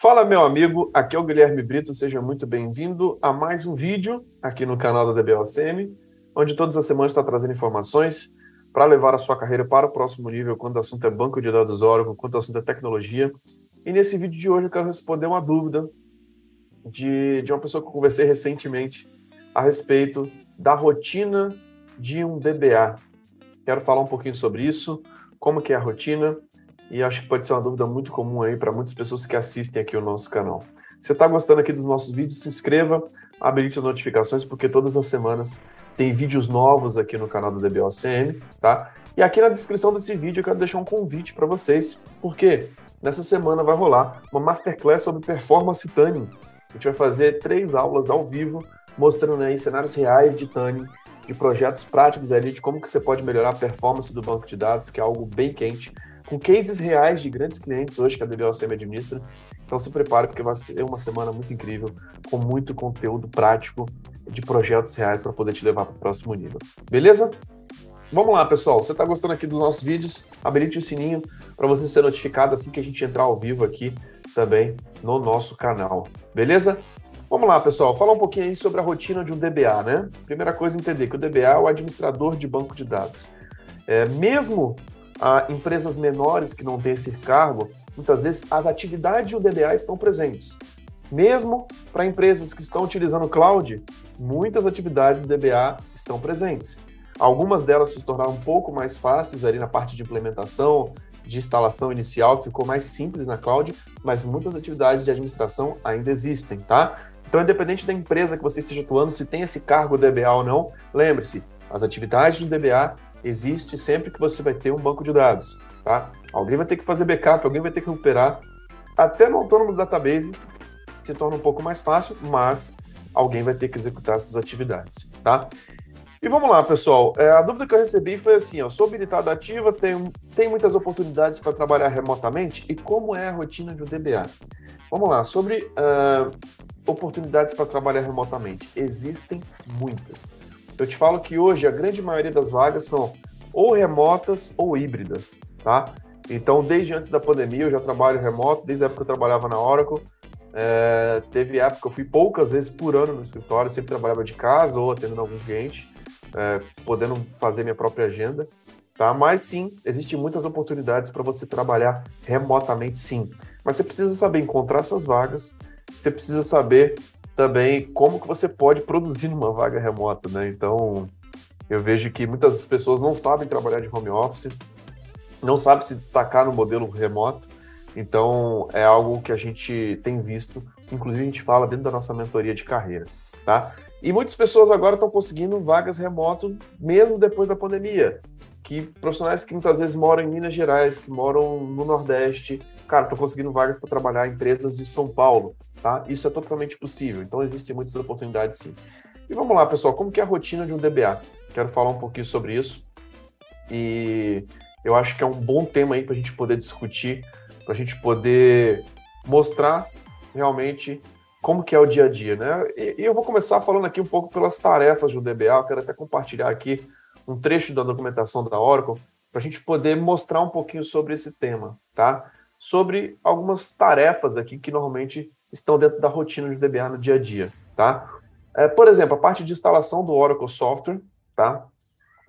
Fala, meu amigo, aqui é o Guilherme Brito, seja muito bem-vindo a mais um vídeo aqui no canal da DBOCM, onde todas as semanas está trazendo informações para levar a sua carreira para o próximo nível, quando o assunto é banco de dados Oracle, quando o assunto é tecnologia. E nesse vídeo de hoje eu quero responder uma dúvida de, de uma pessoa que eu conversei recentemente a respeito da rotina de um DBA. Quero falar um pouquinho sobre isso, como que é a rotina, e acho que pode ser uma dúvida muito comum aí para muitas pessoas que assistem aqui o nosso canal. Se está gostando aqui dos nossos vídeos, se inscreva, habilite as notificações, porque todas as semanas tem vídeos novos aqui no canal do DBOCM, tá? E aqui na descrição desse vídeo eu quero deixar um convite para vocês, porque nessa semana vai rolar uma masterclass sobre performance tuning. A gente vai fazer três aulas ao vivo, mostrando aí cenários reais de tuning, de projetos práticos ali, de como que você pode melhorar a performance do banco de dados, que é algo bem quente com cases reais de grandes clientes hoje que a DBLCM administra. Então se prepare porque vai ser uma semana muito incrível, com muito conteúdo prático de projetos reais para poder te levar para o próximo nível. Beleza? Vamos lá, pessoal. Você está gostando aqui dos nossos vídeos? Habilite o sininho para você ser notificado assim que a gente entrar ao vivo aqui também no nosso canal. Beleza? Vamos lá, pessoal. Falar um pouquinho aí sobre a rotina de um DBA, né? Primeira coisa, entender que o DBA é o administrador de banco de dados. É, mesmo a empresas menores que não têm esse cargo, muitas vezes as atividades do DBA estão presentes. Mesmo para empresas que estão utilizando cloud, muitas atividades do DBA estão presentes. Algumas delas se tornaram um pouco mais fáceis ali na parte de implementação, de instalação inicial, ficou mais simples na cloud, mas muitas atividades de administração ainda existem, tá? Então, independente da empresa que você esteja atuando, se tem esse cargo DBA ou não, lembre-se, as atividades do DBA existe sempre que você vai ter um banco de dados, tá? Alguém vai ter que fazer backup, alguém vai ter que recuperar. Até no Autonomous Database se torna um pouco mais fácil, mas alguém vai ter que executar essas atividades, tá? E vamos lá, pessoal. É, a dúvida que eu recebi foi assim: ó, sou habilitado ativa, tem, tem muitas oportunidades para trabalhar remotamente e como é a rotina de um DBA? Vamos lá, sobre uh, oportunidades para trabalhar remotamente. Existem muitas. Eu te falo que hoje a grande maioria das vagas são ou remotas ou híbridas, tá? Então, desde antes da pandemia, eu já trabalho remoto, desde a época que eu trabalhava na Oracle. É, teve época, eu fui poucas vezes por ano no escritório, sempre trabalhava de casa ou atendendo algum cliente, é, podendo fazer minha própria agenda, tá? Mas sim, existem muitas oportunidades para você trabalhar remotamente, sim. Mas você precisa saber encontrar essas vagas, você precisa saber também como que você pode produzir numa vaga remota, né? Então, eu vejo que muitas pessoas não sabem trabalhar de home office, não sabem se destacar no modelo remoto. Então, é algo que a gente tem visto, inclusive a gente fala dentro da nossa mentoria de carreira, tá? E muitas pessoas agora estão conseguindo vagas remoto mesmo depois da pandemia. Que profissionais que muitas vezes moram em Minas Gerais, que moram no Nordeste, cara, estão conseguindo vagas para trabalhar em empresas de São Paulo, tá? Isso é totalmente possível. Então existem muitas oportunidades sim. E vamos lá, pessoal, como que é a rotina de um DBA? Quero falar um pouquinho sobre isso. E eu acho que é um bom tema aí para a gente poder discutir, para a gente poder mostrar realmente como que é o dia a dia, né? E, eu vou começar falando aqui um pouco pelas tarefas do DBA. Eu quero até compartilhar aqui um trecho da documentação da Oracle para a gente poder mostrar um pouquinho sobre esse tema, tá? Sobre algumas tarefas aqui que normalmente estão dentro da rotina de DBA no dia a dia, tá? É, por exemplo, a parte de instalação do Oracle Software, tá?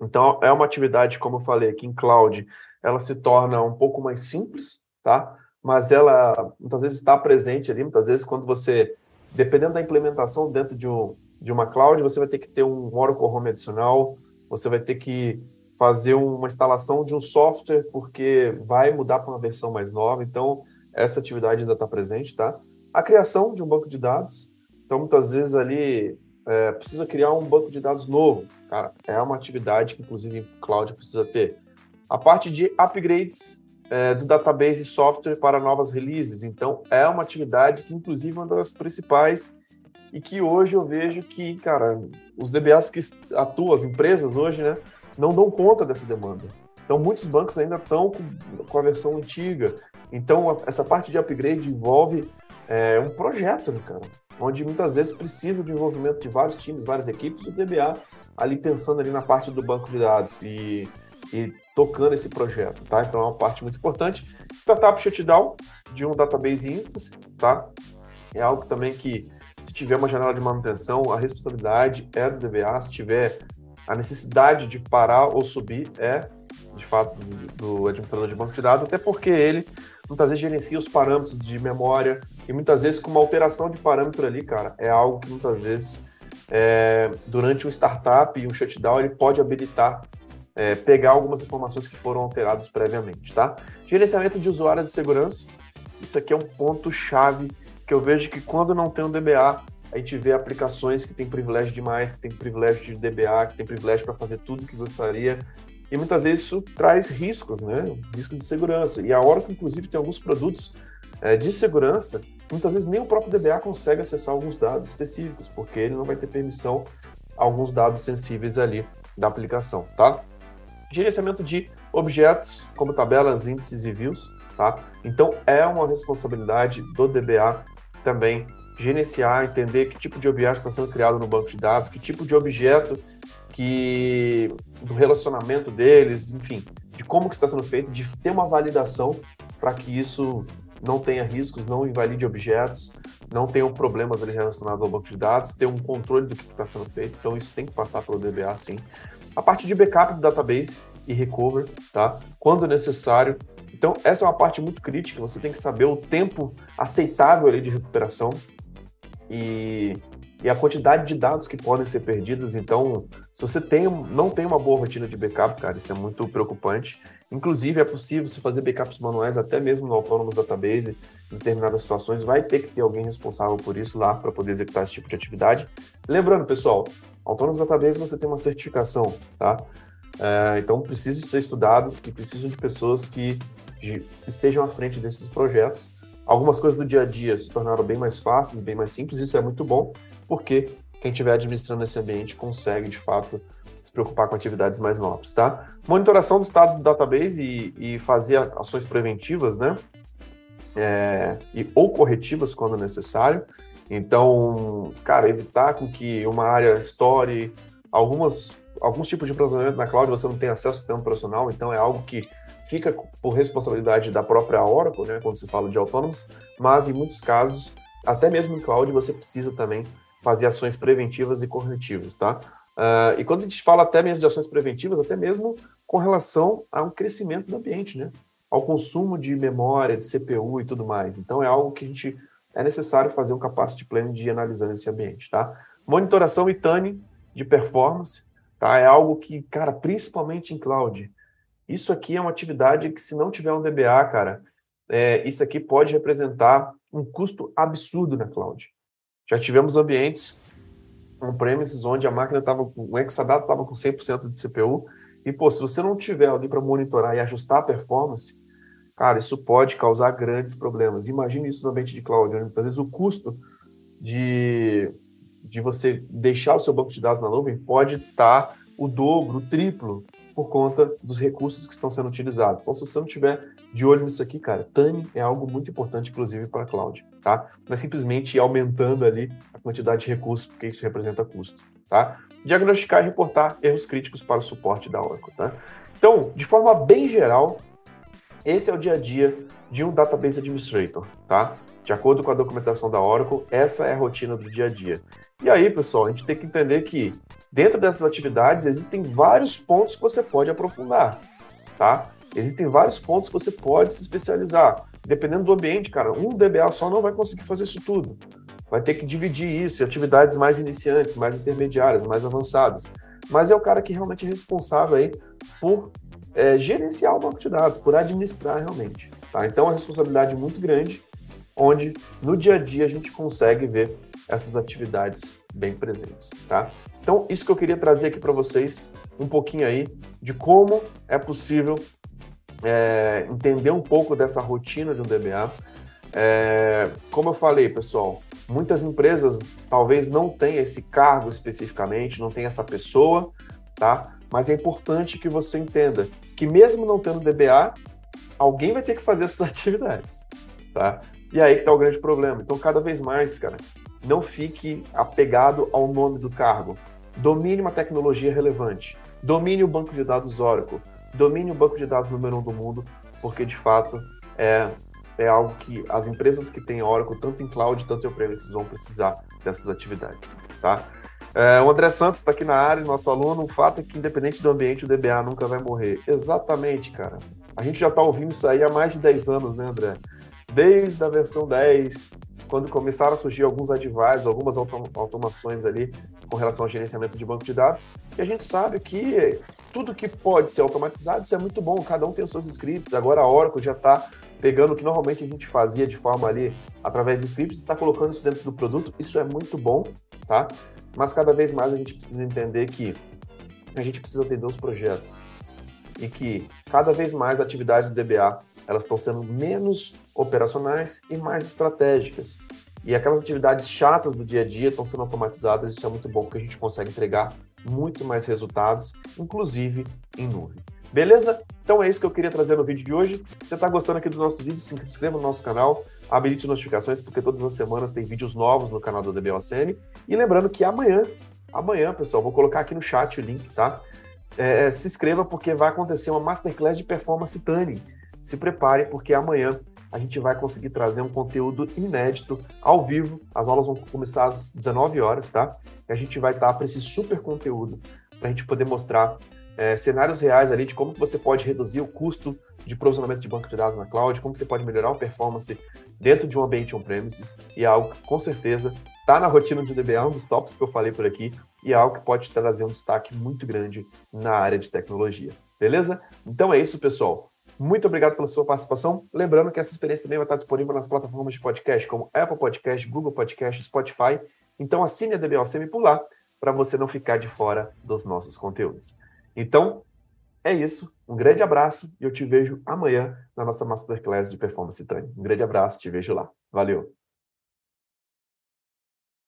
Então, é uma atividade, como eu falei aqui em cloud, ela se torna um pouco mais simples, tá? Mas ela muitas vezes está presente ali, muitas vezes quando você, dependendo da implementação dentro de, um, de uma cloud, você vai ter que ter um Oracle Home adicional, você vai ter que fazer uma instalação de um software porque vai mudar para uma versão mais nova. Então, essa atividade ainda está presente, tá? A criação de um banco de dados. Então, muitas vezes ali é, precisa criar um banco de dados novo. Cara, é uma atividade que, inclusive, cloud precisa ter. A parte de upgrades é, do database software para novas releases. Então, é uma atividade que, inclusive, é uma das principais e que hoje eu vejo que, cara, os DBAs que atuam, as empresas hoje, né, não dão conta dessa demanda. Então, muitos bancos ainda estão com, com a versão antiga. Então, essa parte de upgrade envolve é um projeto, né, cara? Onde muitas vezes precisa de envolvimento de vários times, várias equipes, o DBA ali pensando ali na parte do banco de dados. E e tocando esse projeto, tá? Então é uma parte muito importante. Startup shutdown de um database instance, tá? É algo também que, se tiver uma janela de manutenção, a responsabilidade é do DBA. Se tiver a necessidade de parar ou subir, é de fato do administrador de banco de dados, até porque ele muitas vezes gerencia os parâmetros de memória e muitas vezes com uma alteração de parâmetro ali, cara, é algo que muitas vezes é, durante um startup e um shutdown ele pode habilitar é, pegar algumas informações que foram alteradas previamente, tá? Gerenciamento de usuários de segurança, isso aqui é um ponto chave que eu vejo que quando não tem um DBA, a gente vê aplicações que tem privilégio demais, que tem privilégio de DBA, que tem privilégio para fazer tudo que gostaria, e muitas vezes isso traz riscos, né? Riscos de segurança. E a Oracle, inclusive, tem alguns produtos é, de segurança, muitas vezes nem o próprio DBA consegue acessar alguns dados específicos, porque ele não vai ter permissão a alguns dados sensíveis ali da aplicação, tá? Gerenciamento de objetos, como tabelas, índices e views, tá? Então, é uma responsabilidade do DBA também gerenciar, entender que tipo de objeto está sendo criado no banco de dados, que tipo de objeto que do relacionamento deles, enfim, de como que está sendo feito, de ter uma validação para que isso não tenha riscos, não invalide objetos, não tenham problemas ali relacionados ao banco de dados, ter um controle do que está sendo feito. Então isso tem que passar pelo DBA, sim. A parte de backup do database e recover, tá? Quando necessário. Então essa é uma parte muito crítica. Você tem que saber o tempo aceitável ali de recuperação e e a quantidade de dados que podem ser perdidos. Então, se você tem, não tem uma boa rotina de backup, cara, isso é muito preocupante. Inclusive, é possível se fazer backups manuais, até mesmo no Autonomous Database, em determinadas situações, vai ter que ter alguém responsável por isso lá para poder executar esse tipo de atividade. Lembrando, pessoal, Autonomous Database você tem uma certificação, tá? É, então, precisa ser estudado e precisam de pessoas que estejam à frente desses projetos. Algumas coisas do dia a dia se tornaram bem mais fáceis, bem mais simples, isso é muito bom porque quem estiver administrando esse ambiente consegue, de fato, se preocupar com atividades mais nobres, tá? Monitoração do estado do database e, e fazer ações preventivas, né? É, e, ou corretivas quando necessário. Então, cara, evitar com que uma área estoure algumas, alguns tipos de processamento na cloud você não tem acesso ao sistema operacional, então é algo que fica por responsabilidade da própria Oracle, né, quando se fala de autônomos, mas em muitos casos, até mesmo em cloud, você precisa também fazer ações preventivas e corretivas, tá? Uh, e quando a gente fala até mesmo de ações preventivas, até mesmo com relação ao crescimento do ambiente, né? Ao consumo de memória, de CPU e tudo mais. Então é algo que a gente é necessário fazer um capacity plan de analisando esse ambiente, tá? Monitoração e tuning de performance, tá? É algo que, cara, principalmente em cloud, isso aqui é uma atividade que se não tiver um DBA, cara, é, isso aqui pode representar um custo absurdo na cloud. Já tivemos ambientes on-premises onde a máquina estava com o Exadata estava com 100% de CPU e pô, se você não tiver alguém para monitorar e ajustar a performance, cara, isso pode causar grandes problemas. Imagine isso no ambiente de cloud, né? muitas vezes o custo de, de você deixar o seu banco de dados na nuvem pode estar tá o dobro, o triplo por conta dos recursos que estão sendo utilizados. Então, se você não tiver de olho nisso aqui, cara, TANI é algo muito importante, inclusive, para a cloud, tá? Não é simplesmente aumentando ali a quantidade de recursos, porque isso representa custo, tá? Diagnosticar e reportar erros críticos para o suporte da Oracle, tá? Então, de forma bem geral, esse é o dia a dia de um Database Administrator, tá? De acordo com a documentação da Oracle, essa é a rotina do dia a dia. E aí, pessoal, a gente tem que entender que dentro dessas atividades existem vários pontos que você pode aprofundar, tá? Existem vários pontos que você pode se especializar. Dependendo do ambiente, cara, um DBA só não vai conseguir fazer isso tudo. Vai ter que dividir isso em atividades mais iniciantes, mais intermediárias, mais avançadas. Mas é o cara que realmente é responsável aí por é, gerenciar o banco de dados, por administrar realmente. Tá? Então, é uma responsabilidade muito grande, onde no dia a dia a gente consegue ver essas atividades bem presentes. Tá? Então, isso que eu queria trazer aqui para vocês, um pouquinho aí de como é possível é, entender um pouco dessa rotina de um DBA. É, como eu falei, pessoal, muitas empresas talvez não tenham esse cargo especificamente, não tem essa pessoa, tá? Mas é importante que você entenda que mesmo não tendo DBA, alguém vai ter que fazer essas atividades, tá? E aí que tá o grande problema. Então, cada vez mais, cara, não fique apegado ao nome do cargo. Domine uma tecnologia relevante. Domine o banco de dados Oracle domine o banco de dados número um do mundo, porque de fato é, é algo que as empresas que têm Oracle, tanto em cloud, tanto em on-premises, vão precisar dessas atividades, tá? É, o André Santos está aqui na área, nosso aluno. O fato é que, independente do ambiente, o DBA nunca vai morrer. Exatamente, cara. A gente já está ouvindo isso aí há mais de 10 anos, né, André? Desde a versão 10, quando começaram a surgir alguns advisors, algumas automações ali com relação ao gerenciamento de banco de dados, e a gente sabe que tudo que pode ser automatizado, isso é muito bom, cada um tem os seus scripts, agora a Oracle já está pegando o que normalmente a gente fazia de forma ali, através de scripts, está colocando isso dentro do produto, isso é muito bom, tá? Mas cada vez mais a gente precisa entender que a gente precisa atender os projetos e que cada vez mais atividades do DBA elas estão sendo menos operacionais e mais estratégicas. E aquelas atividades chatas do dia a dia estão sendo automatizadas, isso é muito bom porque a gente consegue entregar muito mais resultados, inclusive em nuvem. Beleza? Então é isso que eu queria trazer no vídeo de hoje. Se você está gostando aqui dos nossos vídeos, se inscreva no nosso canal, habilite notificações, porque todas as semanas tem vídeos novos no canal da DBOCN. E lembrando que amanhã, amanhã, pessoal, vou colocar aqui no chat o link, tá? É, se inscreva porque vai acontecer uma Masterclass de Performance Tuning se prepare, porque amanhã a gente vai conseguir trazer um conteúdo inédito ao vivo. As aulas vão começar às 19 horas, tá? E a gente vai estar para esse super conteúdo, para a gente poder mostrar é, cenários reais ali de como você pode reduzir o custo de provisionamento de banco de dados na cloud, como você pode melhorar a performance dentro de um ambiente on-premises, e é algo que com certeza está na rotina do DBA, um dos tops que eu falei por aqui, e é algo que pode trazer um destaque muito grande na área de tecnologia. Beleza? Então é isso, pessoal. Muito obrigado pela sua participação. Lembrando que essa experiência também vai estar disponível nas plataformas de podcast, como Apple Podcast, Google Podcast, Spotify. Então assine a DBOCM por lá, para você não ficar de fora dos nossos conteúdos. Então, é isso. Um grande abraço e eu te vejo amanhã na nossa Masterclass de Performance Training. Um grande abraço, te vejo lá. Valeu!